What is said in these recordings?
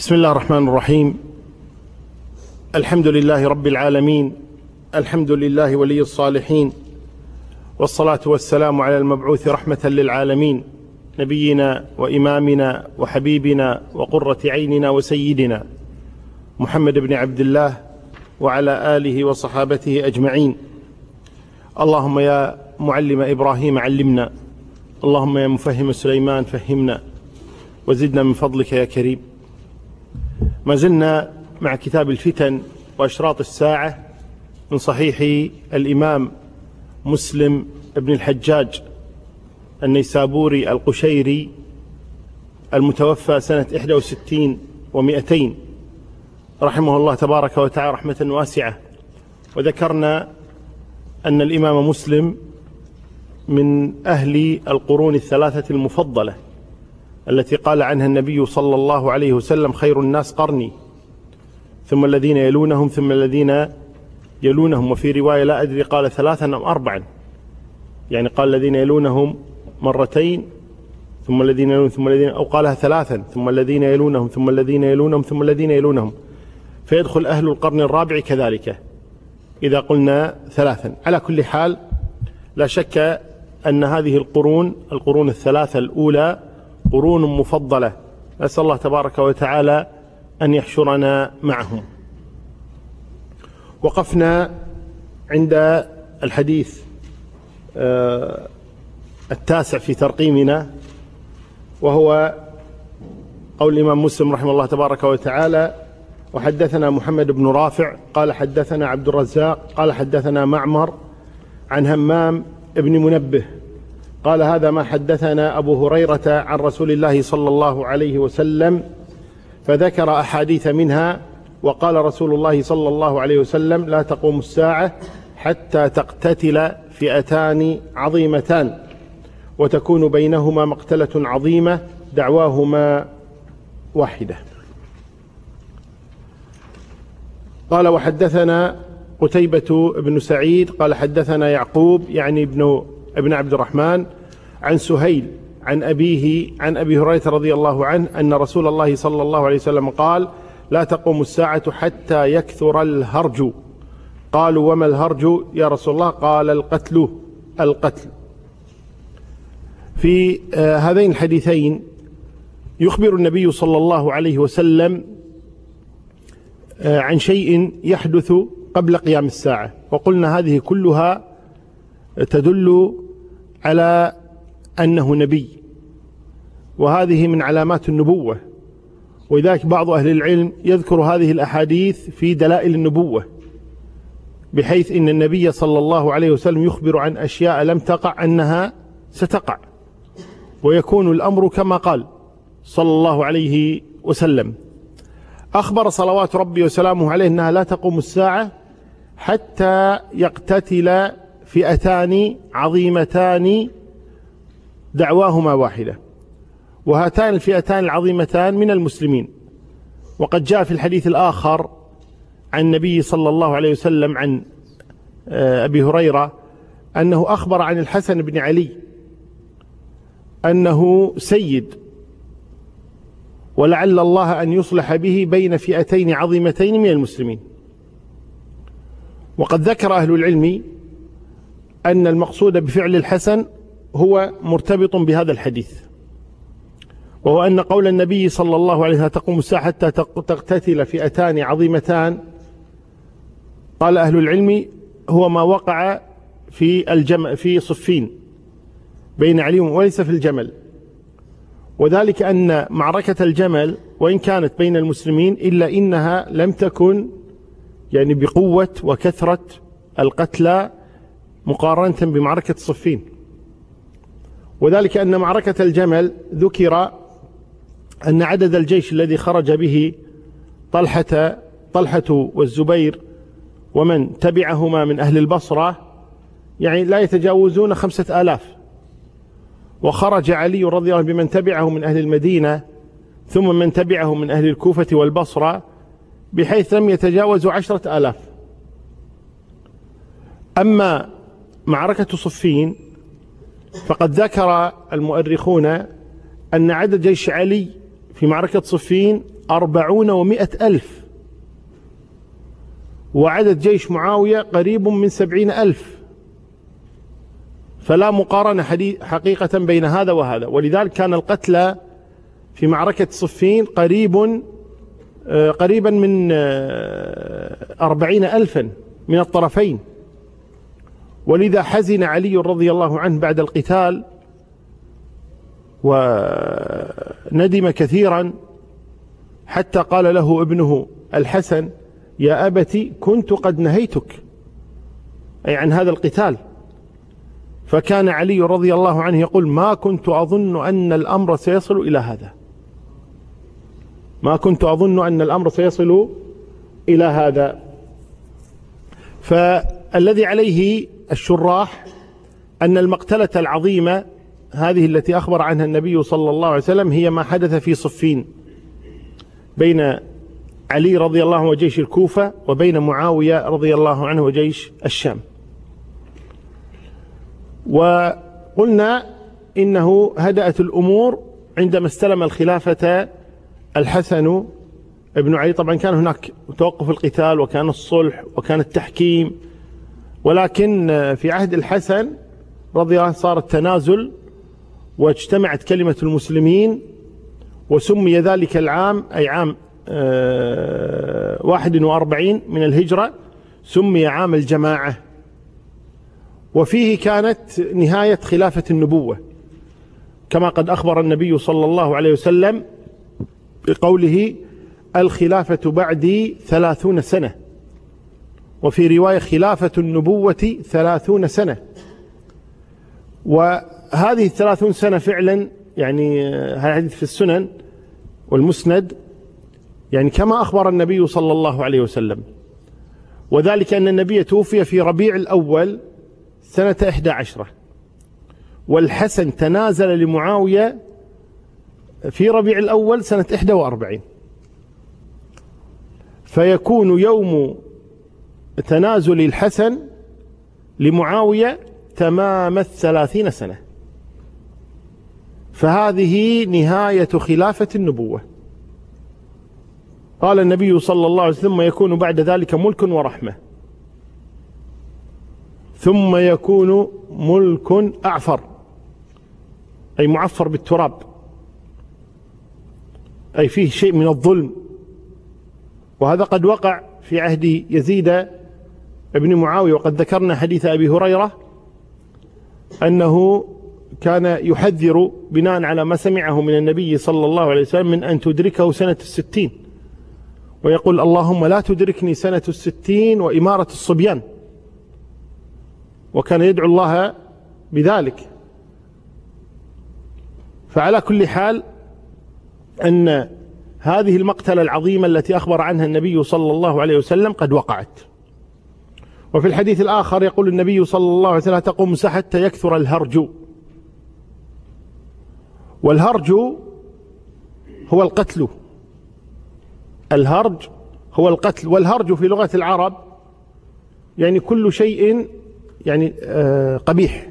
بسم الله الرحمن الرحيم. الحمد لله رب العالمين. الحمد لله ولي الصالحين. والصلاة والسلام على المبعوث رحمة للعالمين. نبينا وإمامنا وحبيبنا وقرة عيننا وسيدنا محمد بن عبد الله وعلى آله وصحابته أجمعين. اللهم يا معلم إبراهيم علمنا. اللهم يا مفهم سليمان فهمنا. وزدنا من فضلك يا كريم. ما زلنا مع كتاب الفتن وأشراط الساعة من صحيح الإمام مسلم بن الحجاج النيسابوري القشيري المتوفى سنة 61 و200 رحمه الله تبارك وتعالى رحمة واسعة. وذكرنا أن الإمام مسلم من أهل القرون الثلاثة المفضلة. التي قال عنها النبي صلى الله عليه وسلم خير الناس قرني. ثم الذين يلونهم ثم الذين يلونهم. وفي رواية لا أدري قال ثلاثا أم أربعا. يعني قال الذين يلونهم مرتين ثم الذين يلونهم ثم الذين أو قالها ثلاثا. ثم الذين يلونهم ثم الذين يلونهم ثم الذين يلونهم. فيدخل أهل القرن الرابع كذلك. إذا قلنا ثلاثا. على كل حال لا شك أن هذه القرون القرون الثلاثة الأولى قرون مفضلة. نسأل الله تبارك وتعالى أن يحشرنا معهم. وقفنا عند الحديث التاسع في ترقيمنا وهو قول الإمام مسلم رحمه الله تبارك وتعالى وحدثنا محمد بن رافع قال حدثنا عبد الرزاق قال حدثنا معمر عن همام ابن منبه قال هذا ما حدثنا أبو هريرة عن رسول الله صلى الله عليه وسلم فذكر أحاديث منها وقال رسول الله صلى الله عليه وسلم لا تقوم الساعة حتى تقتتل فئتان عظيمتان وتكون بينهما مقتلة عظيمة دعواهما واحدة. قال وحدثنا قتيبة بن سعيد قال حدثنا يعقوب يعني ابن ابن عبد الرحمن عن سهيل عن أبيه عن أبي هريرة رضي الله عنه أن رسول الله صلى الله عليه وسلم قال لا تقوم الساعة حتى يكثر الهرج. قالوا وما الهرج يا رسول الله؟ قال القتل القتل. في هذين الحديثين يخبر النبي صلى الله عليه وسلم عن شيء يحدث قبل قيام الساعة وقلنا هذه كلها تدل على أنه نبي. وهذه من علامات النبوة. ولذلك بعض أهل العلم يذكر هذه الأحاديث في دلائل النبوة بحيث إن النبي صلى الله عليه وسلم يخبر عن أشياء لم تقع أنها ستقع. ويكون الأمر كما قال صلى الله عليه وسلم. أخبر صلوات ربي وسلامه عليه أنها لا تقوم الساعة حتى يقتتل فئتان عظيمتان دعواهما واحدة. وهاتان الفئتان العظيمتان من المسلمين. وقد جاء في الحديث الآخر عن النبي صلى الله عليه وسلم عن أبي هريرة أنه أخبر عن الحسن بن علي أنه سيد. ولعل الله أن يصلح به بين فئتين عظيمتين من المسلمين. وقد ذكر أهل العلم أن المقصود بفعل الحسن هو مرتبط بهذا الحديث وهو أن قول النبي صلى الله عليه وسلم تقوم الساعة حتى تقتتل فئتان عظيمتان قال أهل العلم هو ما وقع في الجمع في صفين بين علي وليس في الجمل وذلك أن معركة الجمل وإن كانت بين المسلمين إلا إنها لم تكن يعني بقوة وكثرة القتلى مقارنة بمعركة صفين وذلك أن معركة الجمل ذكر أن عدد الجيش الذي خرج به طلحة طلحة والزبير ومن تبعهما من أهل البصرة يعني لا يتجاوزون خمسة آلاف. وخرج علي رضي الله بمن تبعه من أهل المدينة ثم من تبعه من أهل الكوفة والبصرة بحيث لم يتجاوزوا عشرة آلاف. أما معركة صفين فقد ذكر المؤرخون أن عدد جيش علي في معركة صفين أربعون ومائة ألف وعدد جيش معاوية قريب من سبعين ألف. فلا مقارنة حقيقة بين هذا وهذا. ولذلك كان القتلى في معركة صفين قريب آه، قريبا من آه، أربعين ألفا من الطرفين. ولذا حزن علي رضي الله عنه بعد القتال وندم كثيرا حتى قال له ابنه الحسن يا أبت كنت قد نهيتك. أي عن هذا القتال. فكان علي رضي الله عنه يقول ما كنت أظن أن الأمر سيصل إلى هذا. ما كنت أظن أن الأمر سيصل إلى هذا. فالذي عليه الشراح أن المقتلة العظيمة هذه التي أخبر عنها النبي صلى الله عليه وسلم هي ما حدث في صفين بين علي رضي الله عنه وجيش الكوفة وبين معاوية رضي الله عنه وجيش الشام. وقلنا إنه هدأت الأمور عندما استلم الخلافة الحسن ابن علي. طبعا كان هناك توقف القتال وكان الصلح وكان التحكيم ولكن في عهد الحسن رضي الله صار التنازل واجتمعت كلمة المسلمين وسمي ذلك العام أي عام آه، واحد وأربعين من الهجرة سمي عام الجماعة. وفيه كانت نهاية خلافة النبوة. كما قد أخبر النبي صلى الله عليه وسلم بقوله الخلافة بعدي ثلاثون سنة. وفي رواية خلافة النبوة ثلاثون سنة. وهذه الثلاثون سنة فعلا يعني هذا حديث في السنن والمسند يعني كما أخبر النبي صلى الله عليه وسلم. وذلك أن النبي توفي في ربيع الأول سنة إحدى عشرة. والحسن تنازل لمعاوية في ربيع الأول سنة إحدى وأربعين. فيكون يوم تنازل الحسن لمعاوية تمام الثلاثين سنة. فهذه نهاية خلافة النبوة. قال النبي صلى الله عليه وسلم يكون بعد ذلك ملك ورحمة. ثم يكون ملك أعفر. أي معفر بالتراب. أي فيه شيء من الظلم. وهذا قد وقع في عهد يزيد ابن معاوية وقد ذكرنا حديث أبي هريرة أنه كان يحذر بناء على ما سمعه من النبي صلى الله عليه وسلم من أن تدركه سنة الستين. ويقول اللهم لا تدركني سنة الستين وإمارة الصبيان. وكان يدعو الله بذلك. فعلى كل حال أن هذه المقتلة العظيمة التي أخبر عنها النبي صلى الله عليه وسلم قد وقعت. وفي الحديث الآخر يقول النبي صلى الله عليه وسلم تقوم حتى يكثر الهرج. والهرج هو القتل. الهرج هو القتل. والهرج في لغة العرب يعني كل شيء يعني آه، قبيح.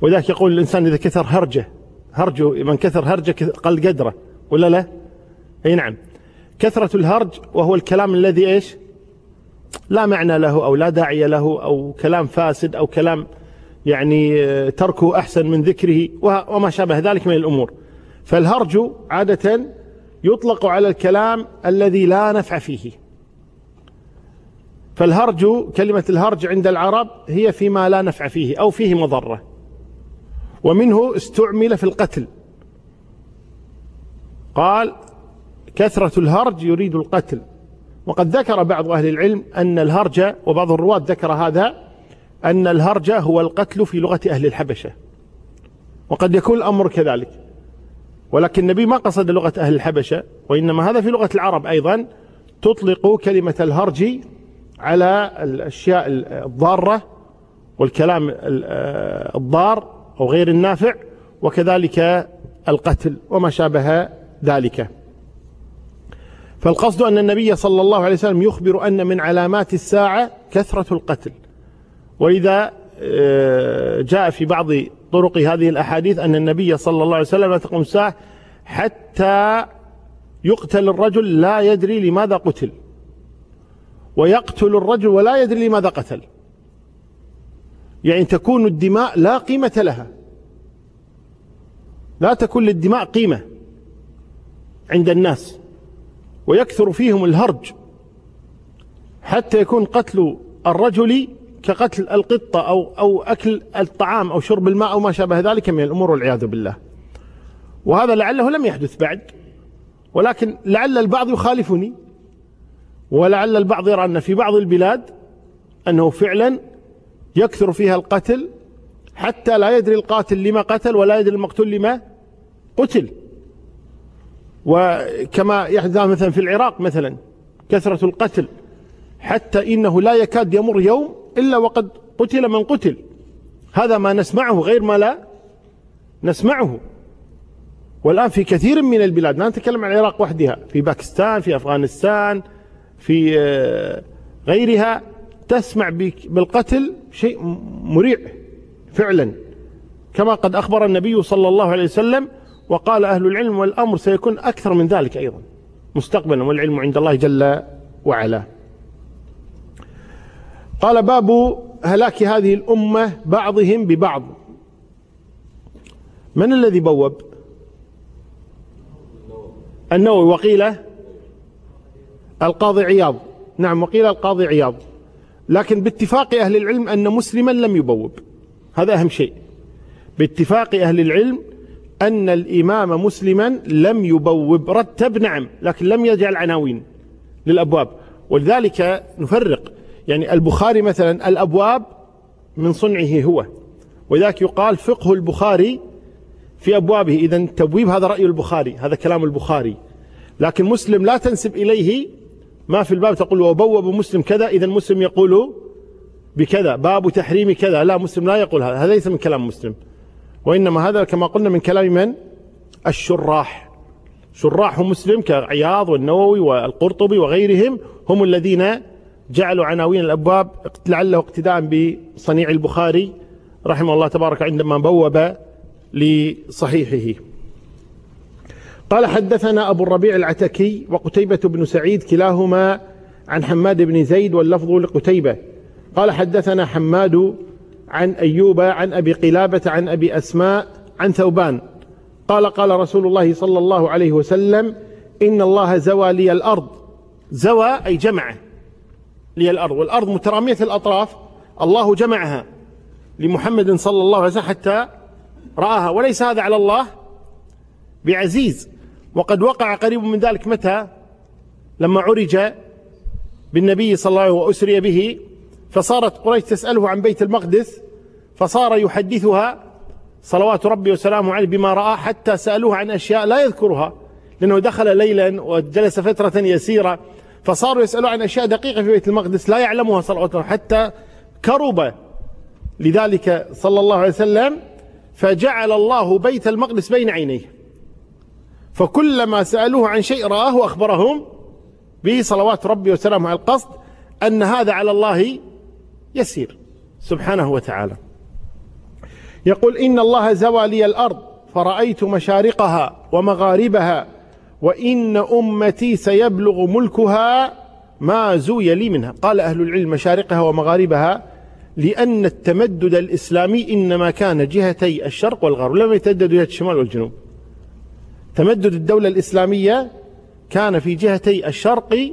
ولذلك يقول الإنسان إذا كثر هرجه هرجه من كثر هرجه قل قدره. ولا لا؟ أي نعم. كثرة الهرج وهو الكلام الذي إيش؟ لا معنى له أو لا داعي له أو كلام فاسد أو كلام يعني آه، تركه أحسن من ذكره وما شابه ذلك من الأمور. فالهرج عادة يطلق على الكلام الذي لا نفع فيه. فالهرج كلمة الهرج عند العرب هي فيما لا نفع فيه أو فيه مضرة. ومنه استعمل في القتل. قال كثرة الهرج يريد القتل. وقد ذكر بعض أهل العلم أن الهرج وبعض الرواة ذكر هذا أن الهرج هو القتل في لغة أهل الحبشة. وقد يكون الأمر كذلك. ولكن النبي ما قصد لغة أهل الحبشة وإنما هذا في لغة العرب أيضا تطلق كلمة الهرج على الأشياء الضارة والكلام الضار أو غير النافع وكذلك القتل وما شابه ذلك. فالقصد أن النبي صلى الله عليه وسلم يخبر أن من علامات الساعة كثرة القتل. وإذا آه، جاء في بعض طرق هذه الأحاديث أن النبي صلى الله عليه وسلم تقوم الساعة حتى يقتل الرجل لا يدري لماذا قتل. ويقتل الرجل ولا يدري لماذا قتل. يعني تكون الدماء لا قيمة لها. لا تكون للدماء قيمة عند الناس. ويكثر فيهم الهرج حتى يكون قتل الرجل كقتل القطة أو أو أكل الطعام أو شرب الماء أو ما شابه ذلك من الأمور والعياذ بالله. وهذا لعله لم يحدث بعد ولكن لعل البعض يخالفني ولعل البعض يرى أن في بعض البلاد أنه فعلا يكثر فيها القتل حتى لا يدري القاتل لما قتل ولا يدري المقتول لما قتل. وكما يحدث مثلا في العراق مثلا كثرة القتل حتى إنه لا يكاد يمر يوم إلا وقد قتل من قتل. هذا ما نسمعه غير ما لا نسمعه. والآن في كثير من البلاد لا نتكلم عن العراق وحدها في باكستان في أفغانستان في آه، غيرها تسمع بالقتل شيء مريع فعلا. كما قد أخبر النبي صلى الله عليه وسلم وقال أهل العلم والأمر سيكون أكثر من ذلك أيضا مستقبلا والعلم عند الله جل وعلا. قال باب هلاك هذه الأمة بعضهم ببعض. من الذي بوب؟ النووي. وقيل القاضي عياض. نعم وقيل القاضي عياض. لكن باتفاق أهل العلم أن مسلما لم يبوب. هذا أهم شيء. باتفاق أهل العلم أن الإمام مسلما لم يبوب رتب نعم لكن لم يجعل عناوين للأبواب. ولذلك نفرق. يعني البخاري مثلا الأبواب من صنعه هو. ولذلك يقال فقه البخاري في أبوابه. إذا تبويب هذا رأي البخاري هذا كلام البخاري. لكن مسلم لا تنسب إليه ما في الباب. تقول وبوب مسلم كذا إذا مسلم يقول بكذا. باب تحريم كذا. لا مسلم لا يقول هذا. هذا ليس من كلام مسلم. وإنما هذا كما قلنا من كلام من؟ الشراح. شراح مسلم كعياض والنووي والقرطبي وغيرهم هم الذين جعلوا عناوين الأبواب لعله اقتداء بصنيع البخاري رحمه الله تبارك عندما بوب لصحيحه. قال حدثنا أبو الربيع العتكي وقتيبة بن سعيد كلاهما عن حماد بن زيد واللفظ لقتيبة. قال حدثنا حماد عن أيوب عن أبي قلابة عن أبي أسماء عن ثوبان. قال قال رسول الله صلى الله عليه وسلم إن الله زوى لي الأرض. زوى أي جمع لي الأرض. والأرض مترامية الأطراف. الله جمعها لمحمد صلى الله عليه وسلم حتى رآها. وليس هذا على الله بعزيز. وقد وقع قريب من ذلك متى؟ لما عرج بالنبي صلى الله عليه وسلم وأسري به فصارت قريش تسأله عن بيت المقدس فصار يحدثها صلوات ربي وسلامه عليه بما رأى حتى سألوه عن أشياء لا يذكرها لأنه دخل ليلا وجلس فترة يسيرة فصاروا يسألوا عن أشياء دقيقة في بيت المقدس لا يعلمها صلوات الله حتى كرب. لذلك صلى الله عليه وسلم فجعل الله بيت المقدس بين عينيه فكلما سألوه عن شيء رآه أخبرهم به صلوات ربي وسلامه على القصد أن هذا على الله يسير سبحانه وتعالى. يقول إن الله زوى لي الأرض فرأيت مشارقها ومغاربها وإن أمتي سيبلغ ملكها ما زوي لي منها. قال أهل العلم مشارقها ومغاربها لأن التمدد الإسلامي إنما كان جهتي الشرق والغرب. لم يتمدد جهة الشمال والجنوب. تمدد الدولة الإسلامية كان في جهتي الشرق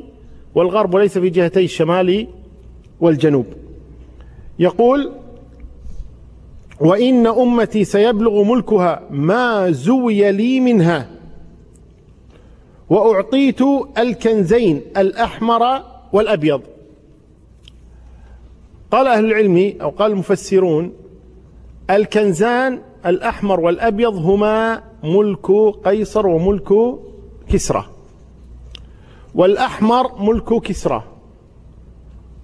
والغرب وليس في جهتي الشمال والجنوب. يقول وإن أمتي سيبلغ ملكها ما زوي لي منها وأعطيت الكنزين الأحمر والأبيض. قال أهل العلم أو قال المفسرون الكنزان الأحمر والأبيض هما ملك قيصر وملك كسرى والأحمر ملك كسرى.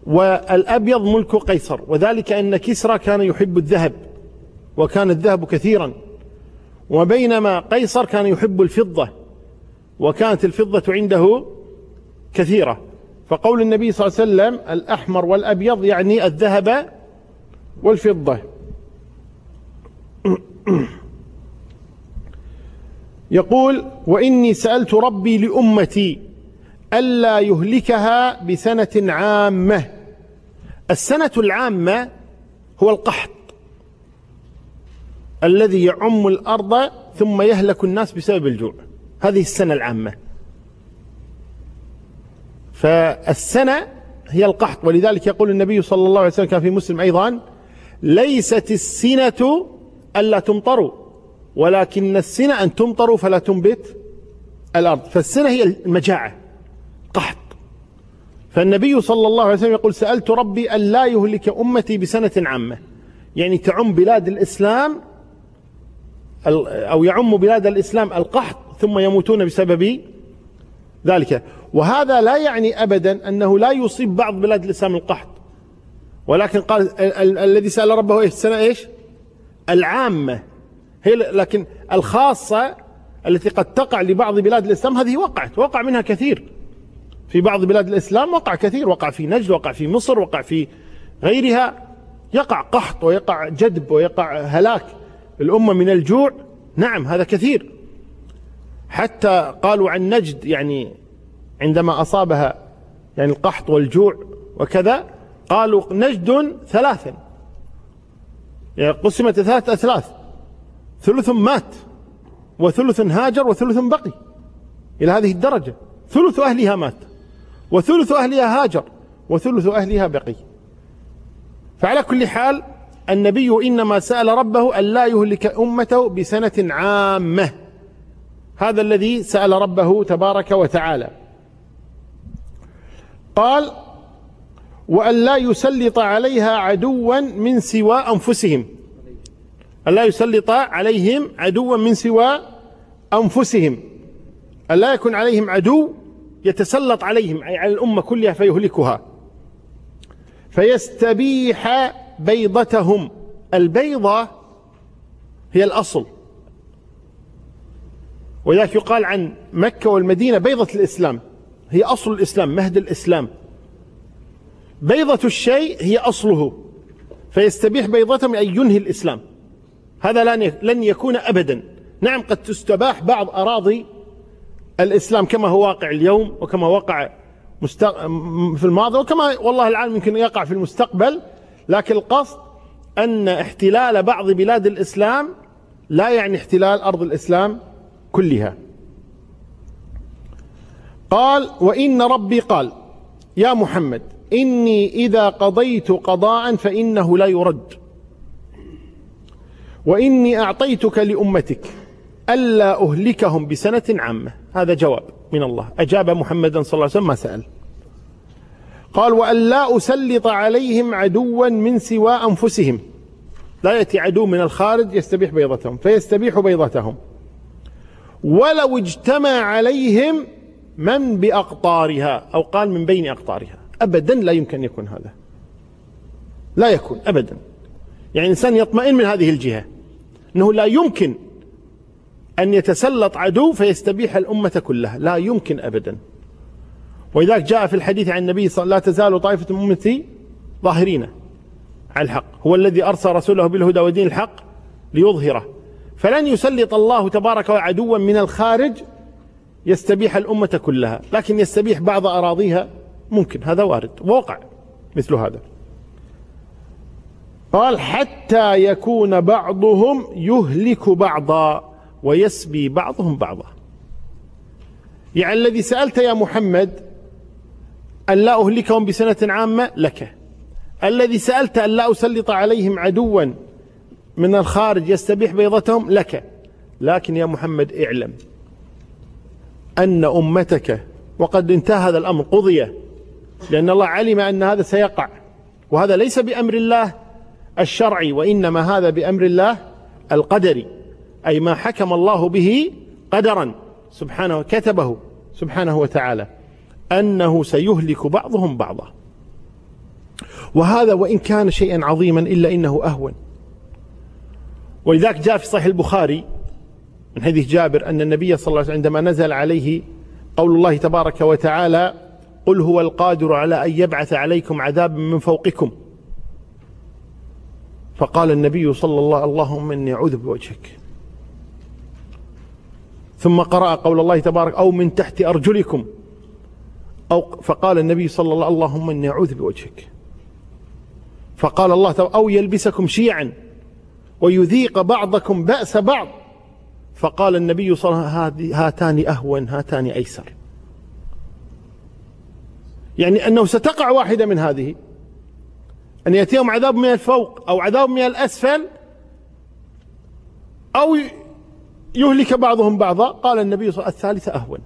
والأبيض ملك قيصر وذلك أن كسرى كان يحب الذهب وكان الذهب كثيرا. وبينما قيصر كان يحب الفضة وكانت الفضة عنده كثيرة. فقول النبي صلى الله عليه وسلم الأحمر والأبيض يعني الذهب والفضة. يقول وإني سألت ربي لأمتي ألا يهلكها بسنة عامة. السنة العامة هو القحط الذي يعم الأرض ثم يهلك الناس بسبب الجوع. هذه السنة العامة. فالسنة هي القحط ولذلك يقول النبي صلى الله عليه وسلم كان في مسلم أيضا ليست السنة ألا تمطروا ولكن السنة أن تمطروا فلا تنبت الأرض. فالسنة هي المجاعة قحط. فالنبي صلى الله عليه وسلم يقول سألت ربي أن لا يهلك أمتي بسنة عامة. يعني تعم بلاد الإسلام أو يعم بلاد الإسلام القحط ثم يموتون بسبب ذلك. وهذا لا يعني أبدا أنه لا يصيب بعض بلاد الإسلام القحط. ولكن قال الذي سأل ربه إيش؟ السنة إيش؟ العامة. هي لكن الخاصة التي قد تقع لبعض بلاد الإسلام هذه وقعت وقع منها كثير. في بعض بلاد الإسلام وقع كثير وقع في نجد وقع في مصر وقع في غيرها. يقع قحط ويقع جدب ويقع هلاك الأمة من الجوع. نعم هذا كثير. حتى قالوا عن نجد يعني عندما أصابها يعني القحط والجوع وكذا قالوا نجد ثلاثا يعني قسمت ثلاث أثلاث. ثلث مات وثلث هاجر وثلث بقي إلى هذه الدرجة. ثلث أهلها مات. وثلث أهلها هاجر وثلث أهلها بقي. فعلى كل حال النبي إنما سأل ربه أن لا يهلك أمته بسنة عامة. هذا الذي سأل ربه تبارك وتعالى. قال وأن لا يسلط عليها عدوا من سوى أنفسهم. أن لا يسلط عليهم عدوا من سوى أنفسهم. أن لا يكون عليهم عدو يتسلط عليهم أي على الأمة كلها فيهلكها. فيستبيح بيضتهم. البيضة هي الأصل. ولذلك يقال عن مكة والمدينة بيضة الإسلام. هي أصل الإسلام مهد الإسلام. بيضة الشيء هي أصله. فيستبيح بيضتهم أن ينهي الإسلام. هذا لن يكون أبدا. نعم قد تستباح بعض أراضي الإسلام كما هو واقع اليوم وكما وقع في الماضي وكما والله العالم يمكن يقع في المستقبل لكن القصد أن احتلال بعض بلاد الإسلام لا يعني احتلال أرض الإسلام كلها. قال وإن ربي قال يا محمد إني إذا قضيت قضاء فإنه لا يرد. وإني أعطيتك لأمتك. ألا أهلكهم بسنة عامة. هذا جواب من الله. أجاب محمدا صلى الله عليه وسلم ما سأل. قال وأن لا أسلط عليهم عدوا من سوى أنفسهم. لا يأتي عدو من الخارج يستبيح بيضتهم فيستبيح بيضتهم. ولو اجتمع عليهم من بأقطارها أو قال من بين أقطارها. أبدا لا يمكن أن يكون هذا. لا يكون أبدا. يعني إنسان يطمئن من هذه الجهة أنه لا يمكن أن يتسلط عدو فيستبيح الأمة كلها. لا يمكن أبدا. ولذلك جاء في الحديث عن النبي صلى الله عليه وسلم لا تزال طائفة من أمتي ظاهرين على الحق. هو الذي أرسل رسوله بالهدى ودين الحق ليظهره. فلن يسلط الله تبارك وعدوا من الخارج يستبيح الأمة كلها. لكن يستبيح بعض أراضيها ممكن. هذا وارد. ووقع مثل هذا. قال حتى يكون بعضهم يهلك بعضا. ويسبي بعضهم بعضا. يعني الذي سألت يا محمد أن لا أهلكهم بسنة عامة لك. الذي سألت أن لا أسلط عليهم عدوا من الخارج يستبيح بيضتهم لك. لكن يا محمد اعلم أن أمتك وقد انتهى هذا الأمر قضي لأن الله علم أن هذا سيقع. وهذا ليس بأمر الله الشرعي وإنما هذا بأمر الله القدري. أي ما حكم الله به قدرا سبحانه كتبه سبحانه وتعالى أنه سيهلك بعضهم بعضا. وهذا وإن كان شيئا عظيما إلا إنه أهون. ولذلك جاء في صحيح البخاري من حديث جابر أن النبي صلى الله عليه وسلم عندما نزل عليه قول الله تبارك وتعالى قل هو القادر على أن يبعث عليكم عذابا من فوقكم. فقال النبي صلى الله اللهم إني أعوذ بوجهك. ثم قرأ قول الله تبارك أو من تحت أرجلكم. أو فقال النبي صلى الله عليه وسلم اللهم إني أعوذ بوجهك. فقال الله تعالى أو يلبسكم شيعا ويذيق بعضكم بأس بعض. فقال النبي صلى الله عليه وسلم هاتان أهون هاتان أيسر. يعني أنه ستقع واحدة من هذه. أن يأتيهم عذاب من الفوق أو عذاب من الأسفل أو يهلك بعضهم بعضا. قال النبي صلى الله عليه وسلم الثالثة أهون.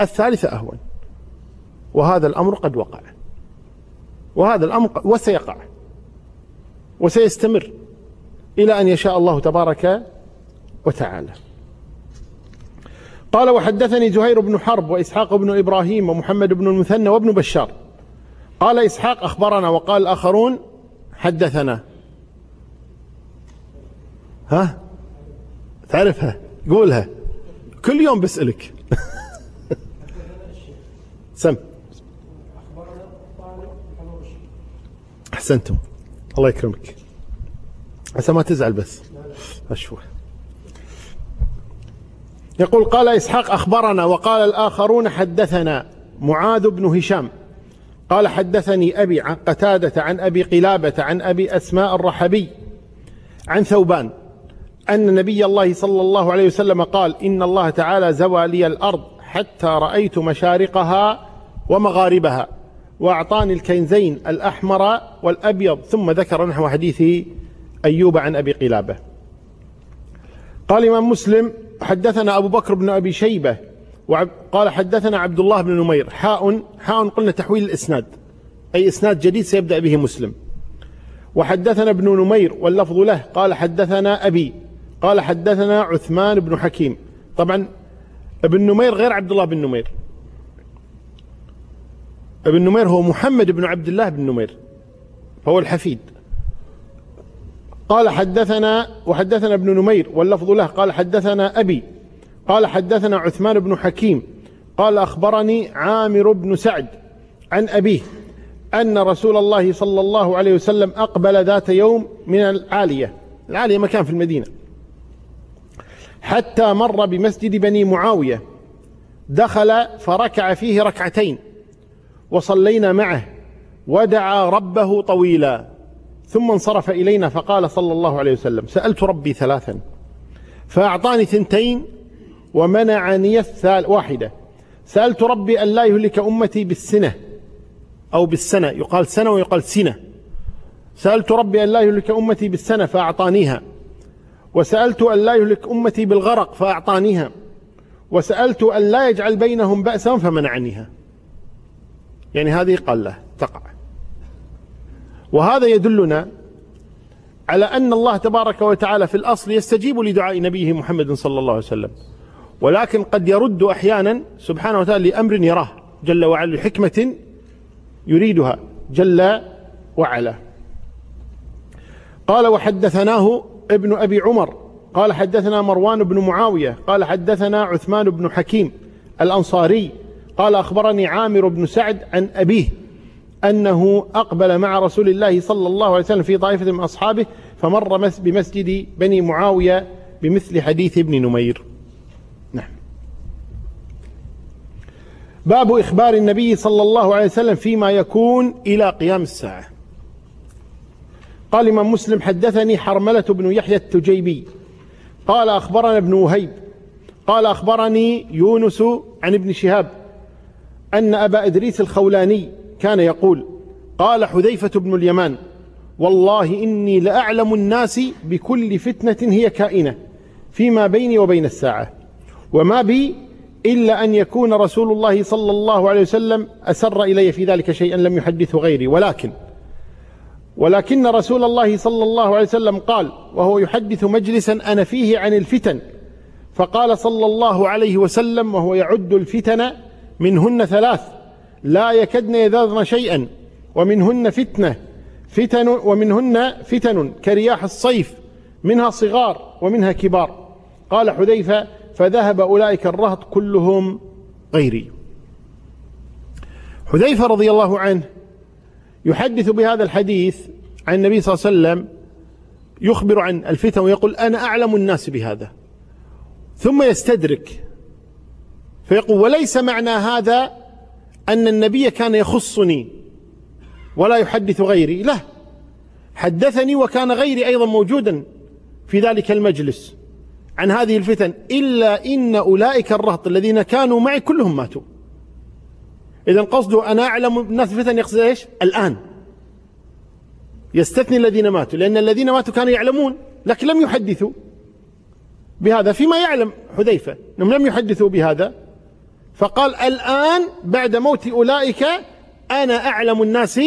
الثالثة أهون. وهذا الأمر قد وقع. وهذا الأمر وسيقع. وسيستمر إلى أن يشاء الله تبارك وتعالى. قال وحدثني زهير بن حرب وإسحاق بن إبراهيم ومحمد بن المثنى وابن بشار. قال إسحاق أخبرنا وقال الآخرون حدثنا. ها؟ تعرفها قولها. كل يوم بسألك. سم. أحسنتم. الله يكرمك. عسى ما تزعل بس. أشوف يقول قال إسحاق أخبرنا وقال الآخرون حدثنا معاذ بن هشام. قال حدثني أبي عن قتادة عن أبي قلابة عن أبي أسماء الرحبي عن ثوبان. أن نبي الله صلى الله عليه وسلم قال إن الله تعالى زوى لي الأرض حتى رأيت مشارقها ومغاربها وأعطاني الكنزين الأحمر والأبيض ثم ذكر نحو حديث أيوب عن أبي قلابة. قال إمام مسلم حدثنا أبو بكر بن أبي شيبة قال حدثنا عبد الله بن نمير. حاء حاء قلنا تحويل الإسناد أي إسناد جديد سيبدأ به مسلم. وحدثنا ابن نمير واللفظ له قال حدثنا أبي قال حدثنا عثمان بن حكيم. طبعا ابن نمير غير عبد الله بن نمير. ابن نمير هو محمد بن عبد الله بن نمير. فهو الحفيد. قال حدثنا وحدثنا ابن نمير واللفظ له. قال حدثنا أبي. قال حدثنا عثمان بن حكيم. قال أخبرني عامر بن سعد عن أبيه أن رسول الله صلى الله عليه وسلم أقبل ذات يوم من العالية. العالية مكان في المدينة. حتى مر بمسجد بني معاوية. دخل فركع فيه ركعتين. وصلينا معه. ودعا ربه طويلا. ثم انصرف إلينا فقال صلى الله عليه وسلم سألت ربي ثلاثا. فأعطاني ثنتين ومنعني الثال واحدة. سألت ربي أن لا يهلك أمتي بالسنة أو بالسنة. يقال سنة ويقال سنة. سألت ربي أن لا يهلك أمتي بالسنة فأعطانيها. وسألت أن لا يهلك أمتي بالغرق فأعطانيها. وسألت أن لا يجعل بينهم بأسا فمنعنيها. يعني هذه قلة تقع. وهذا يدلنا على أن الله تبارك وتعالى في الأصل يستجيب لدعاء نبيه محمد صلى الله عليه وسلم. ولكن قد يرد أحيانا سبحانه وتعالى لأمر يراه جل وعلا لحكمة يريدها جل وعلا. قال وحدثناه ابن أبي عمر قال حدثنا مروان بن معاوية قال حدثنا عثمان بن حكيم الأنصاري قال أخبرني عامر بن سعد عن أبيه أنه أقبل مع رسول الله صلى الله عليه وسلم في طائفة من أصحابه فمر بمسجد بني معاوية بمثل حديث ابن نمير. نعم. باب إخبار النبي صلى الله عليه وسلم فيما يكون إلى قيام الساعة. قال إمام مسلم حدثني حرملة بن يحيى التجيبي. قال أخبرنا ابن وهيب. قال أخبرني يونس عن ابن شهاب أن أبا إدريس الخولاني كان يقول قال حذيفة بن اليمان والله إني لأعلم الناس بكل فتنة هي كائنة فيما بيني وبين الساعة وما بي إلا أن يكون رسول الله صلى الله عليه وسلم أسر إلي في ذلك شيئا لم يحدثه غيري ولكن ولكن رسول الله صلى الله عليه وسلم قال وهو يحدث مجلسا أنا فيه عن الفتن. فقال صلى الله عليه وسلم وهو يعد الفتن منهن ثلاث. لا يكدن يذرن شيئا ومنهن فتنة. فتن ومنهن فتن كرياح الصيف منها صغار ومنها كبار. قال حذيفة فذهب أولئك الرهط كلهم غيري. حذيفة رضي الله عنه يحدث بهذا الحديث عن النبي صلى الله عليه وسلم يخبر عن الفتن ويقول أنا أعلم الناس بهذا. ثم يستدرك فيقول وليس معنى هذا أن النبي كان يخصني ولا يحدث غيري. لا حدثني وكان غيري أيضا موجودا في ذلك المجلس عن هذه الفتن إلا إن أولئك الرهط الذين كانوا معي كلهم ماتوا. إذا قصده أنا أعلم الناس الفتن يقصد إيش؟ الآن. يستثني الذين ماتوا لأن الذين ماتوا كانوا يعلمون لكن لم يحدثوا بهذا. فيما يعلم حذيفة أنهم لم يحدثوا بهذا. فقال الآن بعد موت أولئك أنا أعلم الناس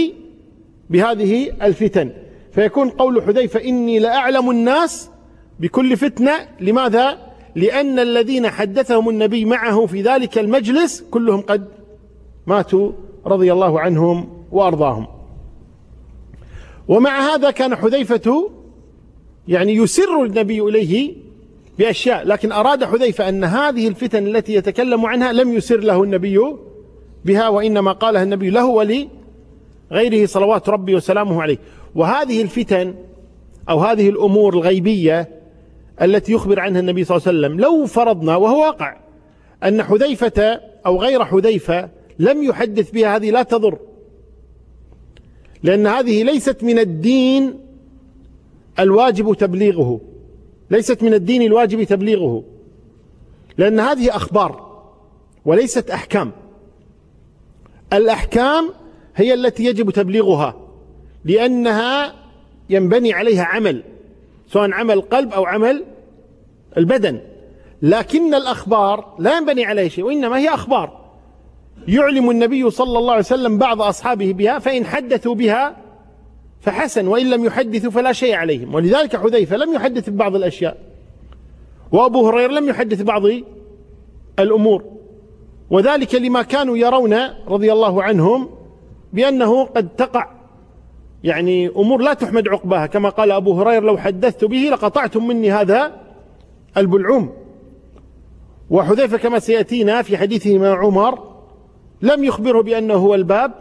بهذه الفتن. فيكون قول حذيفة إني لأعلم الناس بكل فتنة. لماذا؟ لأن الذين حدثهم النبي معه في ذلك المجلس كلهم قد ماتوا رضي الله عنهم وأرضاهم. ومع هذا كان حذيفة يعني يسر النبي إليه بأشياء لكن أراد حذيفة أن هذه الفتن التي يتكلم عنها لم يسر له النبي بها وإنما قالها النبي له ولغيره صلوات ربي وسلامه عليه. وهذه الفتن أو هذه الأمور الغيبية التي يخبر عنها النبي صلى الله عليه وسلم لو فرضنا وهو واقع أن حذيفة أو غير حذيفة لم يحدث بها هذه لا تضر. لأن هذه ليست من الدين الواجب تبليغه. ليست من الدين الواجب تبليغه. لأن هذه أخبار وليست أحكام. الأحكام هي التي يجب تبليغها لأنها ينبني عليها عمل سواء عمل القلب أو عمل البدن. لكن الأخبار لا ينبني عليها شيء وإنما هي أخبار. يعلم النبي صلى الله عليه وسلم بعض أصحابه بها فإن حدثوا بها فحسن وإن لم يحدثوا فلا شيء عليهم. ولذلك حذيفة لم يحدث ببعض الأشياء وأبو هريرة لم يحدث بعض الأمور. وذلك لما كانوا يرون رضي الله عنهم بأنه قد تقع يعني أمور لا تحمد عقباها. كما قال أبو هريرة لو حدثت به لقطعتم مني هذا البلعوم. وحذيفة كما سيأتينا في حديثه مع عمر لم يخبره بأنه هو الباب.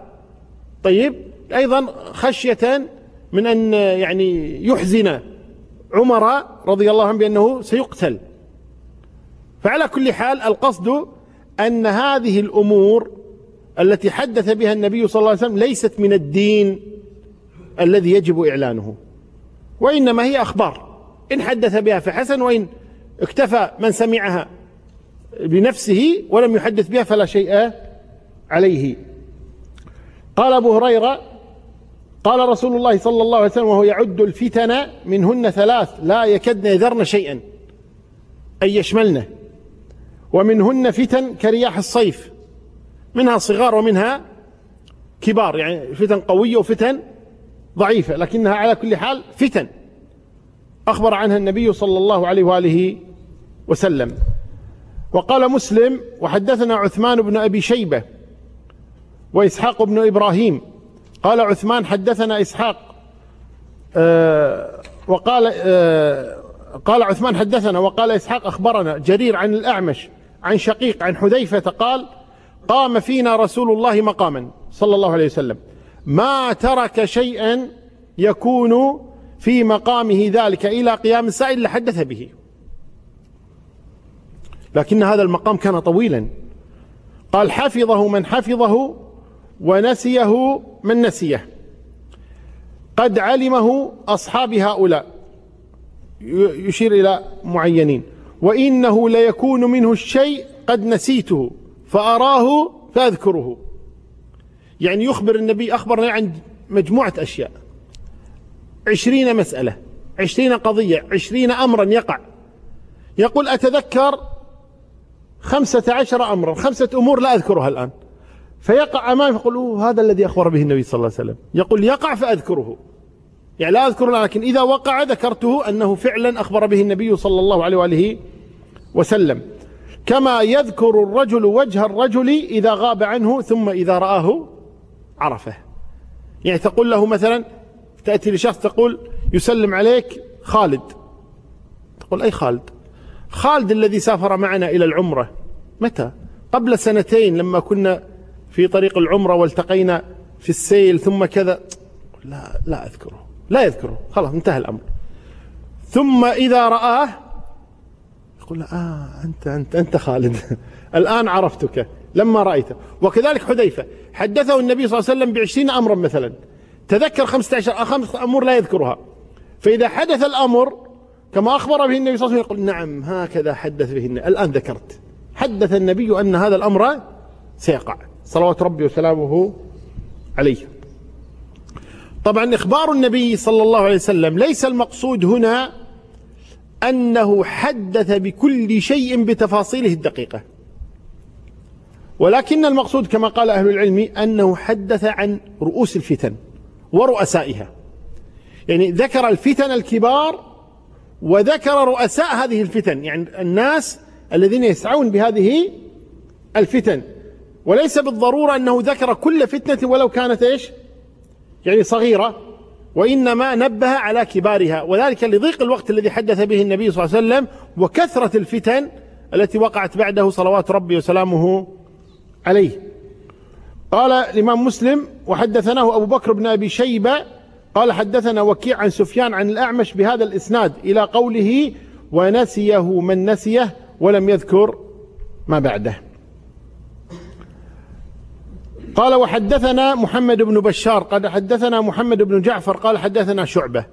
طيب أيضا خشية من أن يعني يحزن عمر رضي الله عنه بأنه سيقتل. فعلى كل حال القصد أن هذه الأمور التي حدث بها النبي صلى الله عليه وسلم ليست من الدين الذي يجب إعلانه وإنما هي أخبار. إن حدث بها فحسن وإن اكتفى من سمعها بنفسه ولم يحدث بها فلا شيء عليه. قال أبو هريرة قال رسول الله صلى الله عليه وسلم وهو يعد الفتن منهن ثلاث لا يكدن يذرن شيئا أي يشملن. ومنهن فتن كرياح الصيف منها صغار ومنها كبار يعني فتن قوية وفتن ضعيفة لكنها على كل حال فتن. أخبر عنها النبي صلى الله عليه وآله وسلم. وقال مسلم وحدثنا عثمان بن أبي شيبة وإسحاق بن إبراهيم. قال عثمان حدثنا إسحاق آه وقال آه قال عثمان حدثنا وقال إسحاق أخبرنا جرير عن الأعمش عن شقيق عن حذيفة قال قام فينا رسول الله مقاما صلى الله عليه وسلم. ما ترك شيئا يكون في مقامه ذلك إلى قيام الساعة إلا حدث به. لكن هذا المقام كان طويلا. قال حفظه من حفظه ونسيه من نسيه. قد علمه أصحاب هؤلاء. يشير إلى معينين. وإنه ليكون منه الشيء قد نسيته فأراه فأذكره. يعني يخبر النبي أخبرنا عن مجموعة أشياء. عشرين مسألة عشرين قضية عشرين أمرا يقع. يقول أتذكر خمسة عشر أمرا خمسة أمور لا أذكرها الآن. فيقع أمامي فيقول هذا الذي أخبر به النبي صلى الله عليه وسلم. يقول يقع فأذكره. يعني لا أذكره لكن إذا وقع ذكرته أنه فعلا أخبر به النبي صلى الله عليه وآله وسلم. كما يذكر الرجل وجه الرجل إذا غاب عنه ثم إذا رآه عرفه. يعني تقول له مثلا تأتي لشخص تقول يسلم عليك خالد. تقول أي خالد؟ خالد الذي سافر معنا إلى العمرة. متى؟ قبل سنتين لما كنا في طريق العمرة والتقينا في السيل ثم كذا. لا لا أذكره. لا يذكره. خلاص انتهى الأمر. ثم إذا رآه يقول آه أنت أنت أنت خالد. الآن عرفتك لما رأيته وكذلك حذيفة. حدثه النبي صلى الله عليه وسلم بعشرين أمرا مثلا. تذكر خمسة عشر خمس أمور لا يذكرها. فإذا حدث الأمر كما أخبر به النبي صلى الله عليه وسلم يقول نعم هكذا حدث به الآن ذكرت. حدث النبي أن هذا الأمر سيقع. صلوات ربي وسلامه عليه. طبعا إخبار النبي صلى الله عليه وسلم ليس المقصود هنا أنه حدث بكل شيء بتفاصيله الدقيقة. ولكن المقصود كما قال أهل العلم أنه حدث عن رؤوس الفتن ورؤسائها. يعني ذكر الفتن الكبار وذكر رؤساء هذه الفتن. يعني الناس الذين يسعون بهذه الفتن. وليس بالضرورة أنه ذكر كل فتنة ولو كانت إيش؟ يعني صغيرة وإنما نبه على كبارها وذلك لضيق الوقت الذي حدث به النبي صلى الله عليه وسلم وكثرة الفتن التي وقعت بعده صلوات ربي وسلامه عليه. قال الإمام مسلم وحدثناه أبو بكر بن أبي شيبة قال حدثنا وكيع عن سفيان عن الأعمش بهذا الإسناد إلى قوله ونسيه من نسيه ولم يذكر ما بعده. قال وحدثنا محمد بن بشار قال حدثنا محمد بن جعفر قال حدثنا شعبة.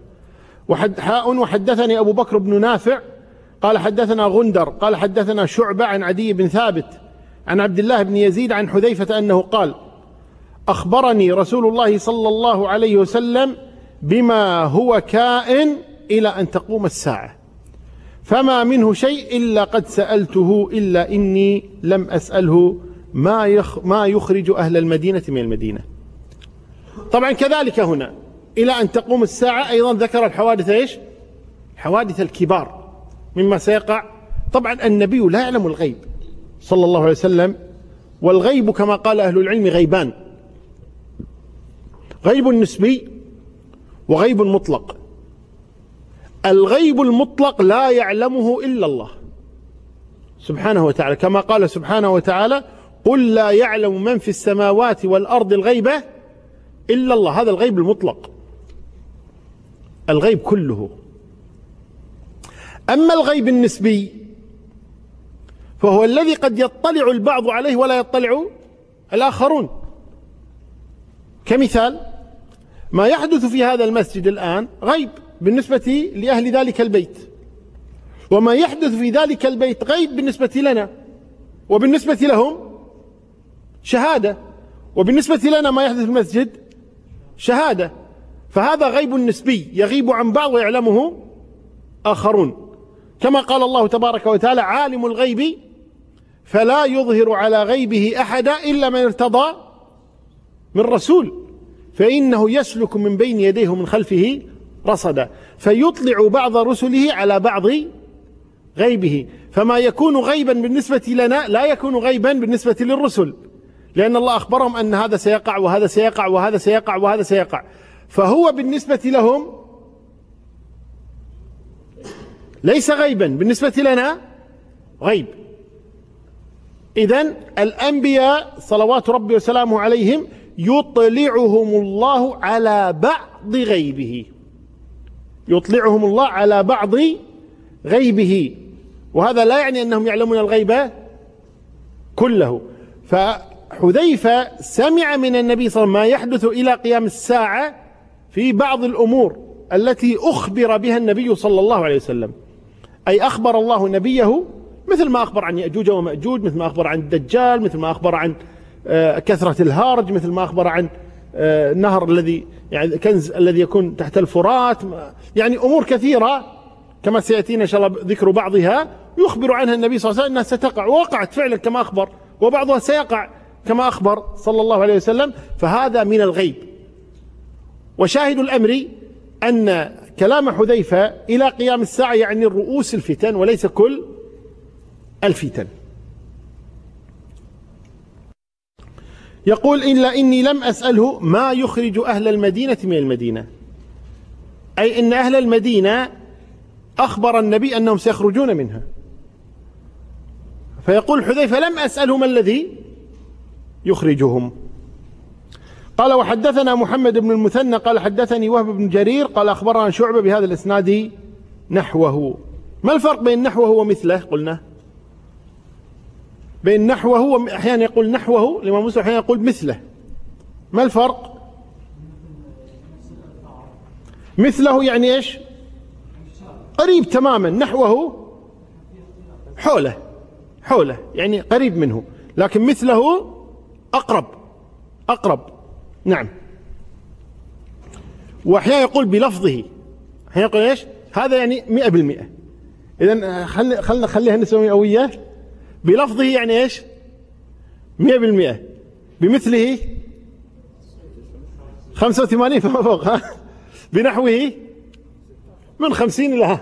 وحد حاء وحدثني أبو بكر بن نافع قال حدثنا غندر قال حدثنا شعبة عن عدي بن ثابت عن عبد الله بن يزيد عن حذيفة أنه قال أخبرني رسول الله صلى الله عليه وسلم بما هو كائن إلى أن تقوم الساعة. فما منه شيء إلا قد سألته إلا إني لم أسأله ما يخ ما يخرج أهل المدينة من المدينة. طبعا كذلك هنا إلى أن تقوم الساعة أيضا ذكر الحوادث إيش؟ حوادث الكبار مما سيقع. طبعا النبي لا يعلم الغيب صلى الله عليه وسلم والغيب كما قال أهل العلم غيبان. غيب نسبي وغيب مطلق. الغيب المطلق لا يعلمه إلا الله سبحانه وتعالى كما قال سبحانه وتعالى قل لا يعلم من في السماوات والأرض الغيبة إلا الله. هذا الغيب المطلق. الغيب كله. أما الغيب النسبي فهو الذي قد يطلع البعض عليه ولا يطلع الآخرون. كمثال ما يحدث في هذا المسجد الآن غيب بالنسبة لأهل ذلك البيت وما يحدث في ذلك البيت غيب بالنسبة لنا وبالنسبة لهم شهادة. وبالنسبة لنا ما يحدث في المسجد شهادة. فهذا غيب نسبي يغيب عن بعض ويعلمه آخرون. كما قال الله تبارك وتعالى عالم الغيب فلا يظهر على غيبه أحدا إلا من ارتضى من رسول. فإنه يسلك من بين يديه ومن خلفه رصدا. فيطلع بعض رسله على بعض غيبه. فما يكون غيبا بالنسبة لنا لا يكون غيبا بالنسبة للرسل. لأن الله أخبرهم أن هذا سيقع وهذا سيقع وهذا سيقع وهذا سيقع. فهو بالنسبة لهم ليس غيبا. بالنسبة لنا غيب. إذا الأنبياء صلوات ربي وسلامه عليهم يطلعهم الله على بعض غيبه. يطلعهم الله على بعض غيبه. وهذا لا يعني أنهم يعلمون الغيب كله. فحذيفة سمع من النبي صلى الله عليه وسلم ما يحدث إلى قيام الساعة في بعض الأمور التي أخبر بها النبي صلى الله عليه وسلم. أي أخبر الله نبيه مثل ما أخبر عن يأجوج ومأجوج مثل ما أخبر عن الدجال مثل ما أخبر عن آه، كثرة الهارج مثل ما أخبر عن آه، النهر الذي يعني كنز الذي يكون تحت الفرات. يعني أمور كثيرة كما سيأتينا إن شاء الله ذكر بعضها يخبر عنها النبي صلى الله عليه وسلم أنها ستقع ووقعت فعلا كما أخبر وبعضها سيقع. كما أخبر صلى الله عليه وسلم فهذا من الغيب. وشاهد الأمر أن كلام حذيفة إلى قيام الساعة يعني رؤوس الفتن وليس كل الفتن. يقول إلا إني لم أسأله ما يخرج أهل المدينة من المدينة. أي إن أهل المدينة أخبر النبي أنهم سيخرجون منها. فيقول حذيفة لم أسأله ما الذي يخرجهم. قال وحدثنا محمد بن المثنى قال حدثني وهب بن جرير قال أخبرنا شعبة بهذا الإسناد نحوه. ما الفرق بين نحوه ومثله؟ قلنا. بين نحوه أحيانا يقول نحوه الإمام مسلم أحيانا يقول مثله. ما الفرق؟ مثله يعني إيش؟ قريب تماما. نحوه حوله حوله يعني قريب منه. لكن مثله أقرب أقرب نعم. وأحيانا يقول بلفظه. أحيانا يقول إيش؟ هذا يعني مئة بالمئة. إذا خلنا خلنا خليها نسبة مئوية بلفظه يعني إيش؟ مئة بالمئة. بمثله؟ خمسة وثمانين فما فوق ها؟ بنحوه؟ من خمسين إلى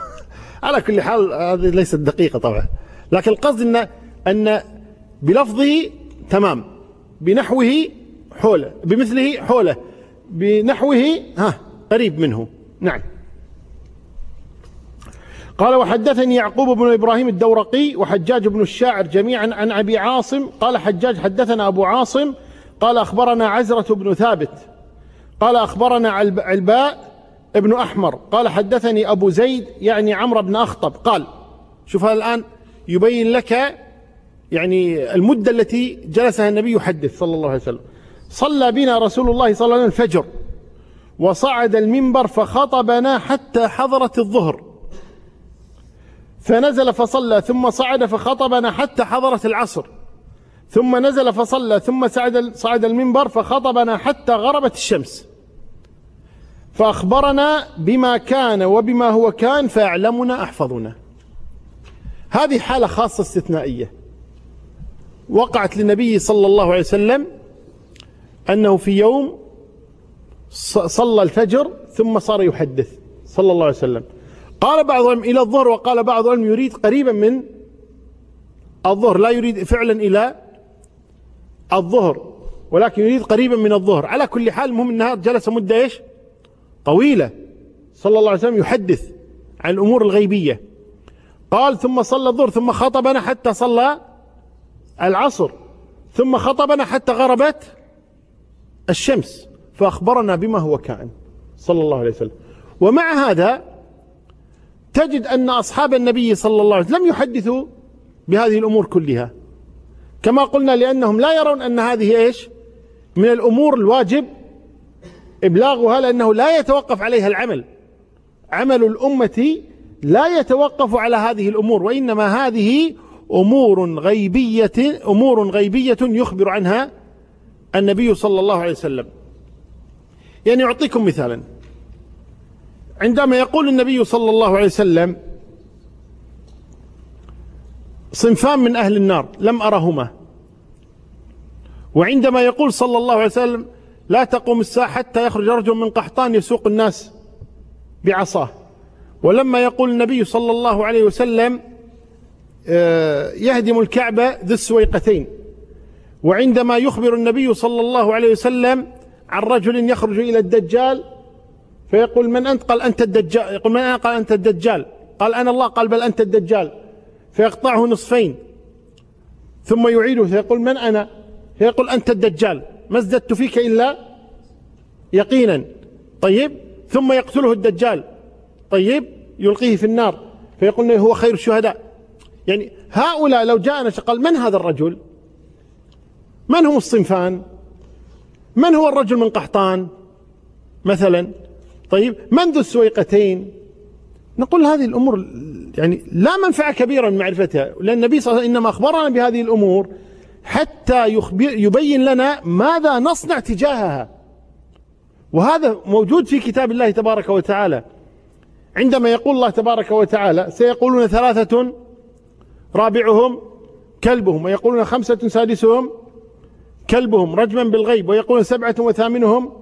على كل حال هذه ليست دقيقة طبعا. لكن القصد أن أن بلفظه تمام. بنحوه حوله بمثله حوله. بنحوه ها قريب منه. نعم. قال وحدثني يعقوب بن إبراهيم الدورقي وحجاج بن الشاعر جميعا عن أبي عاصم. قال حجاج حدثنا أبو عاصم. قال أخبرنا عزرة بن ثابت. قال أخبرنا علباء ابن أحمر. قال حدثني أبو زيد يعني عمرو بن أخطب. قال شوف الآن يبين لك يعني المدة التي جلسها النبي يحدث صلى الله عليه وسلم. صلى بنا رسول الله صلى الله عليه وسلم الفجر. وصعد المنبر فخطبنا حتى حضرت الظهر. فنزل فصلى ثم صعد فخطبنا حتى حضرت العصر. ثم نزل فصلى ثم صعد صعد المنبر فخطبنا حتى غربت الشمس. فأخبرنا بما كان وبما هو كان فيعلمنا أحفظنا. هذه حالة خاصة استثنائية. وقعت للنبي صلى الله عليه وسلم أنه في يوم صلى الفجر ثم صار يحدث صلى الله عليه وسلم. قال بعضهم إلى الظهر وقال بعضهم يريد قريبا من الظهر لا يريد فعلا إلى الظهر ولكن يريد قريبا من الظهر. على كل حال المهم أنها جلس مدة إيش؟ طويلة. صلى الله عليه وسلم يحدث عن الأمور الغيبية. قال ثم صلى الظهر ثم خطبنا حتى صلى العصر. ثم خطبنا حتى غربت الشمس فأخبرنا بما هو كائن صلى الله عليه وسلم. ومع هذا تجد أن أصحاب النبي صلى الله عليه وسلم لم يحدثوا بهذه الأمور كلها. كما قلنا لأنهم لا يرون أن هذه إيش؟ من الأمور الواجب إبلاغها لأنه لا يتوقف عليها العمل. عمل الأمة لا يتوقف على هذه الأمور وإنما هذه أمور غيبية أمور غيبية يخبر عنها النبي صلى الله عليه وسلم. يعني أعطيكم مثالا. عندما يقول النبي صلى الله عليه وسلم صنفان من أهل النار لم أرهما. وعندما يقول صلى الله عليه وسلم لا تقوم الساعة حتى يخرج رجل من قحطان يسوق الناس بعصاه. ولما يقول النبي صلى الله عليه وسلم يهدم الكعبة ذو السويقتين. وعندما يخبر النبي صلى الله عليه وسلم عن رجل يخرج إلى الدجال فيقول من أنت؟ قال أنت الدجال. يقول من أنا؟ قال أنت الدجال. قال أنا الله؟ قال بل أنت الدجال. فيقطعه نصفين. ثم يعيده. فيقول من أنا؟ فيقول أنت الدجال. ما ازددت فيك إلا يقينا. طيب؟ ثم يقتله الدجال. طيب؟ يلقيه في النار. فيقول هو خير الشهداء. يعني هؤلاء لو جاءنا قال من هذا الرجل؟ من هم الصنفان؟ من هو الرجل من قحطان؟ مثلا. طيب من ذو السويقتين؟ نقول هذه الأمور يعني لا منفعة كبيرة من معرفتها لأن النبي صلى الله عليه وسلم إنما أخبرنا بهذه الأمور حتى يخبر يبين لنا ماذا نصنع تجاهها. وهذا موجود في كتاب الله تبارك وتعالى. عندما يقول الله تبارك وتعالى سيقولون ثلاثة رابعهم كلبهم ويقولون خمسة سادسهم كلبهم رجما بالغيب ويقولون سبعة وثامنهم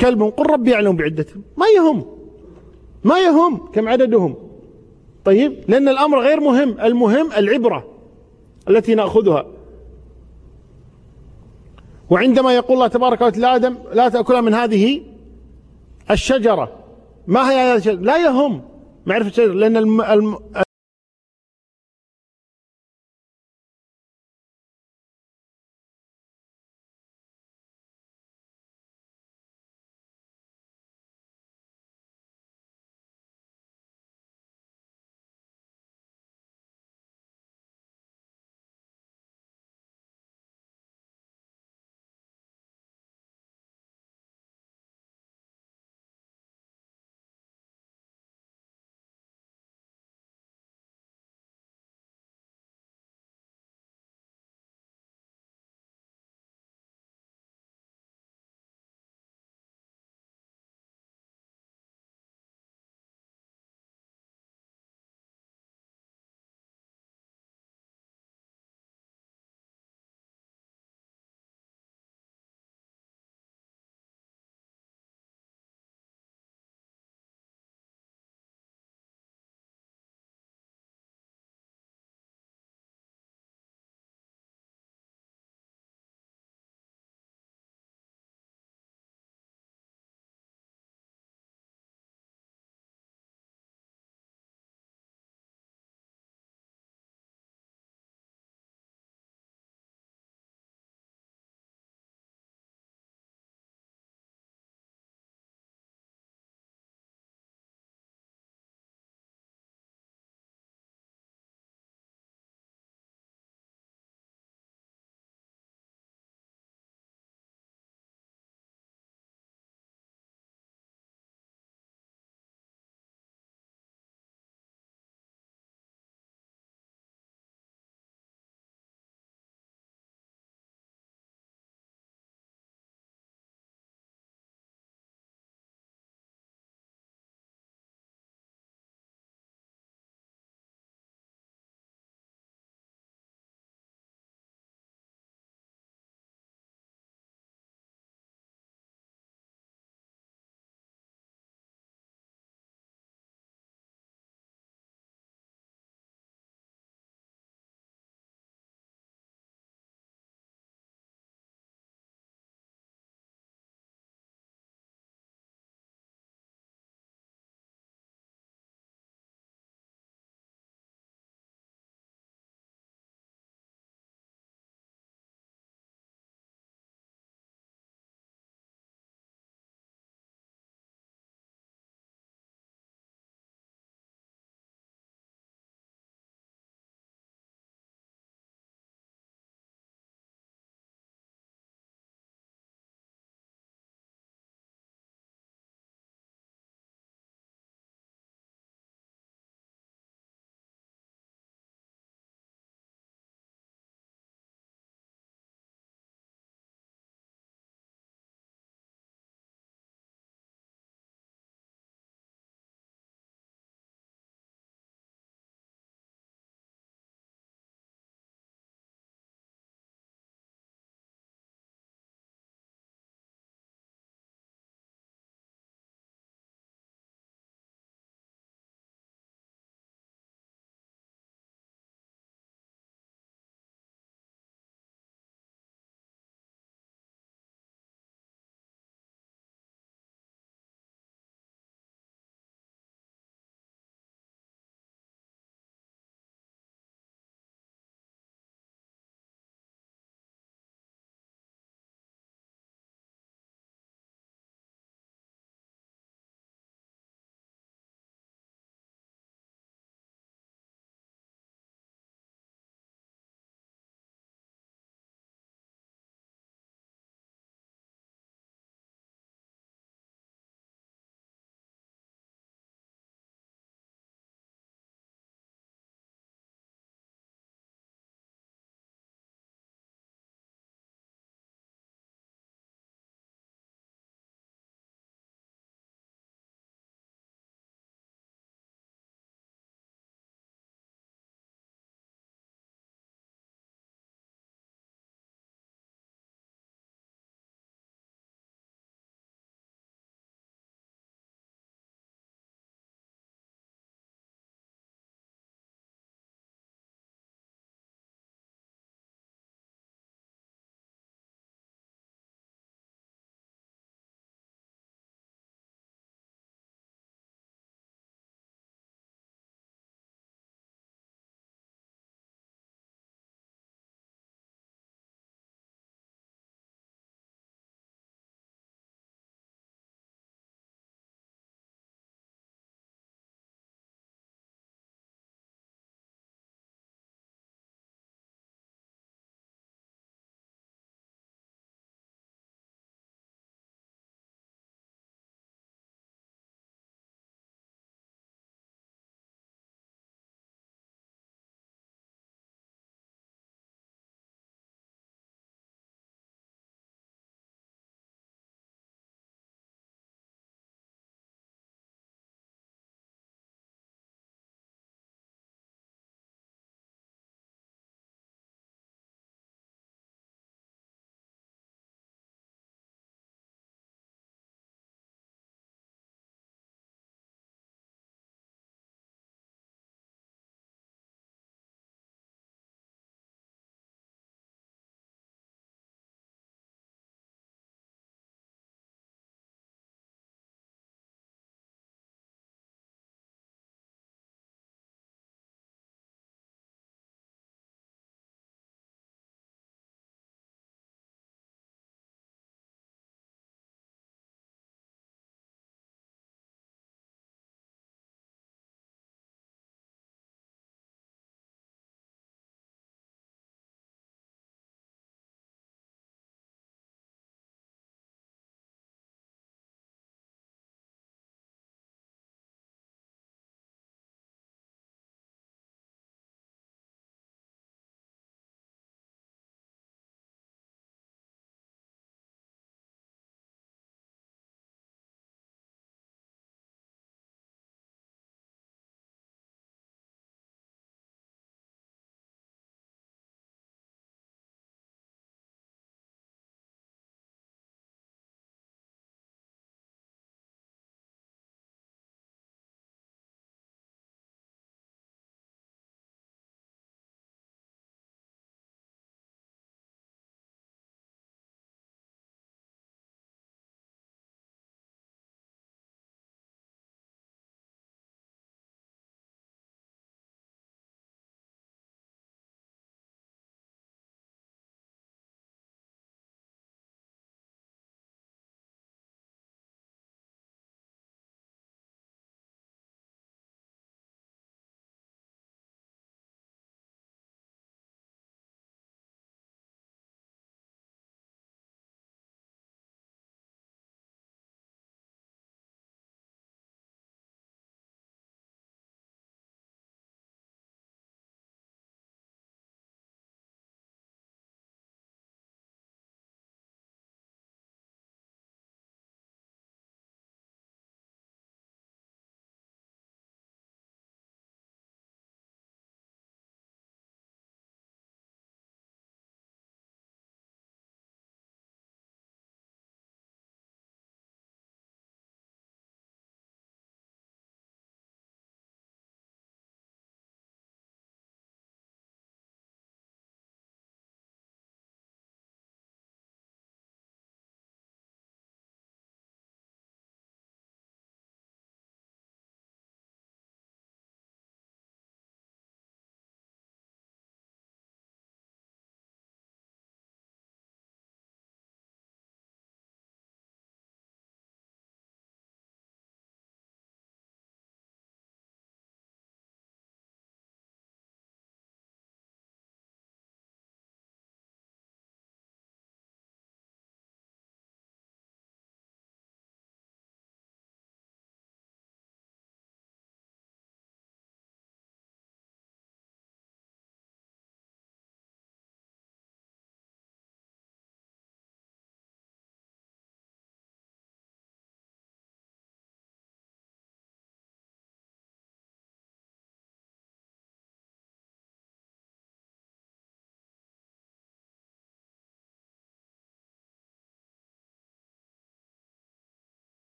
كلبهم. قل ربي يعلم بعدتهم. ما يهم ما يهم كم عددهم. طيب لأن الأمر غير مهم. المهم العبرة التي نأخذها. وعندما يقول الله تبارك وتعالى آدم لا تأكل من هذه الشجرة. ما هي هذه الشجرة؟ لا يهم معرفة الشجرة لأن الم... الم...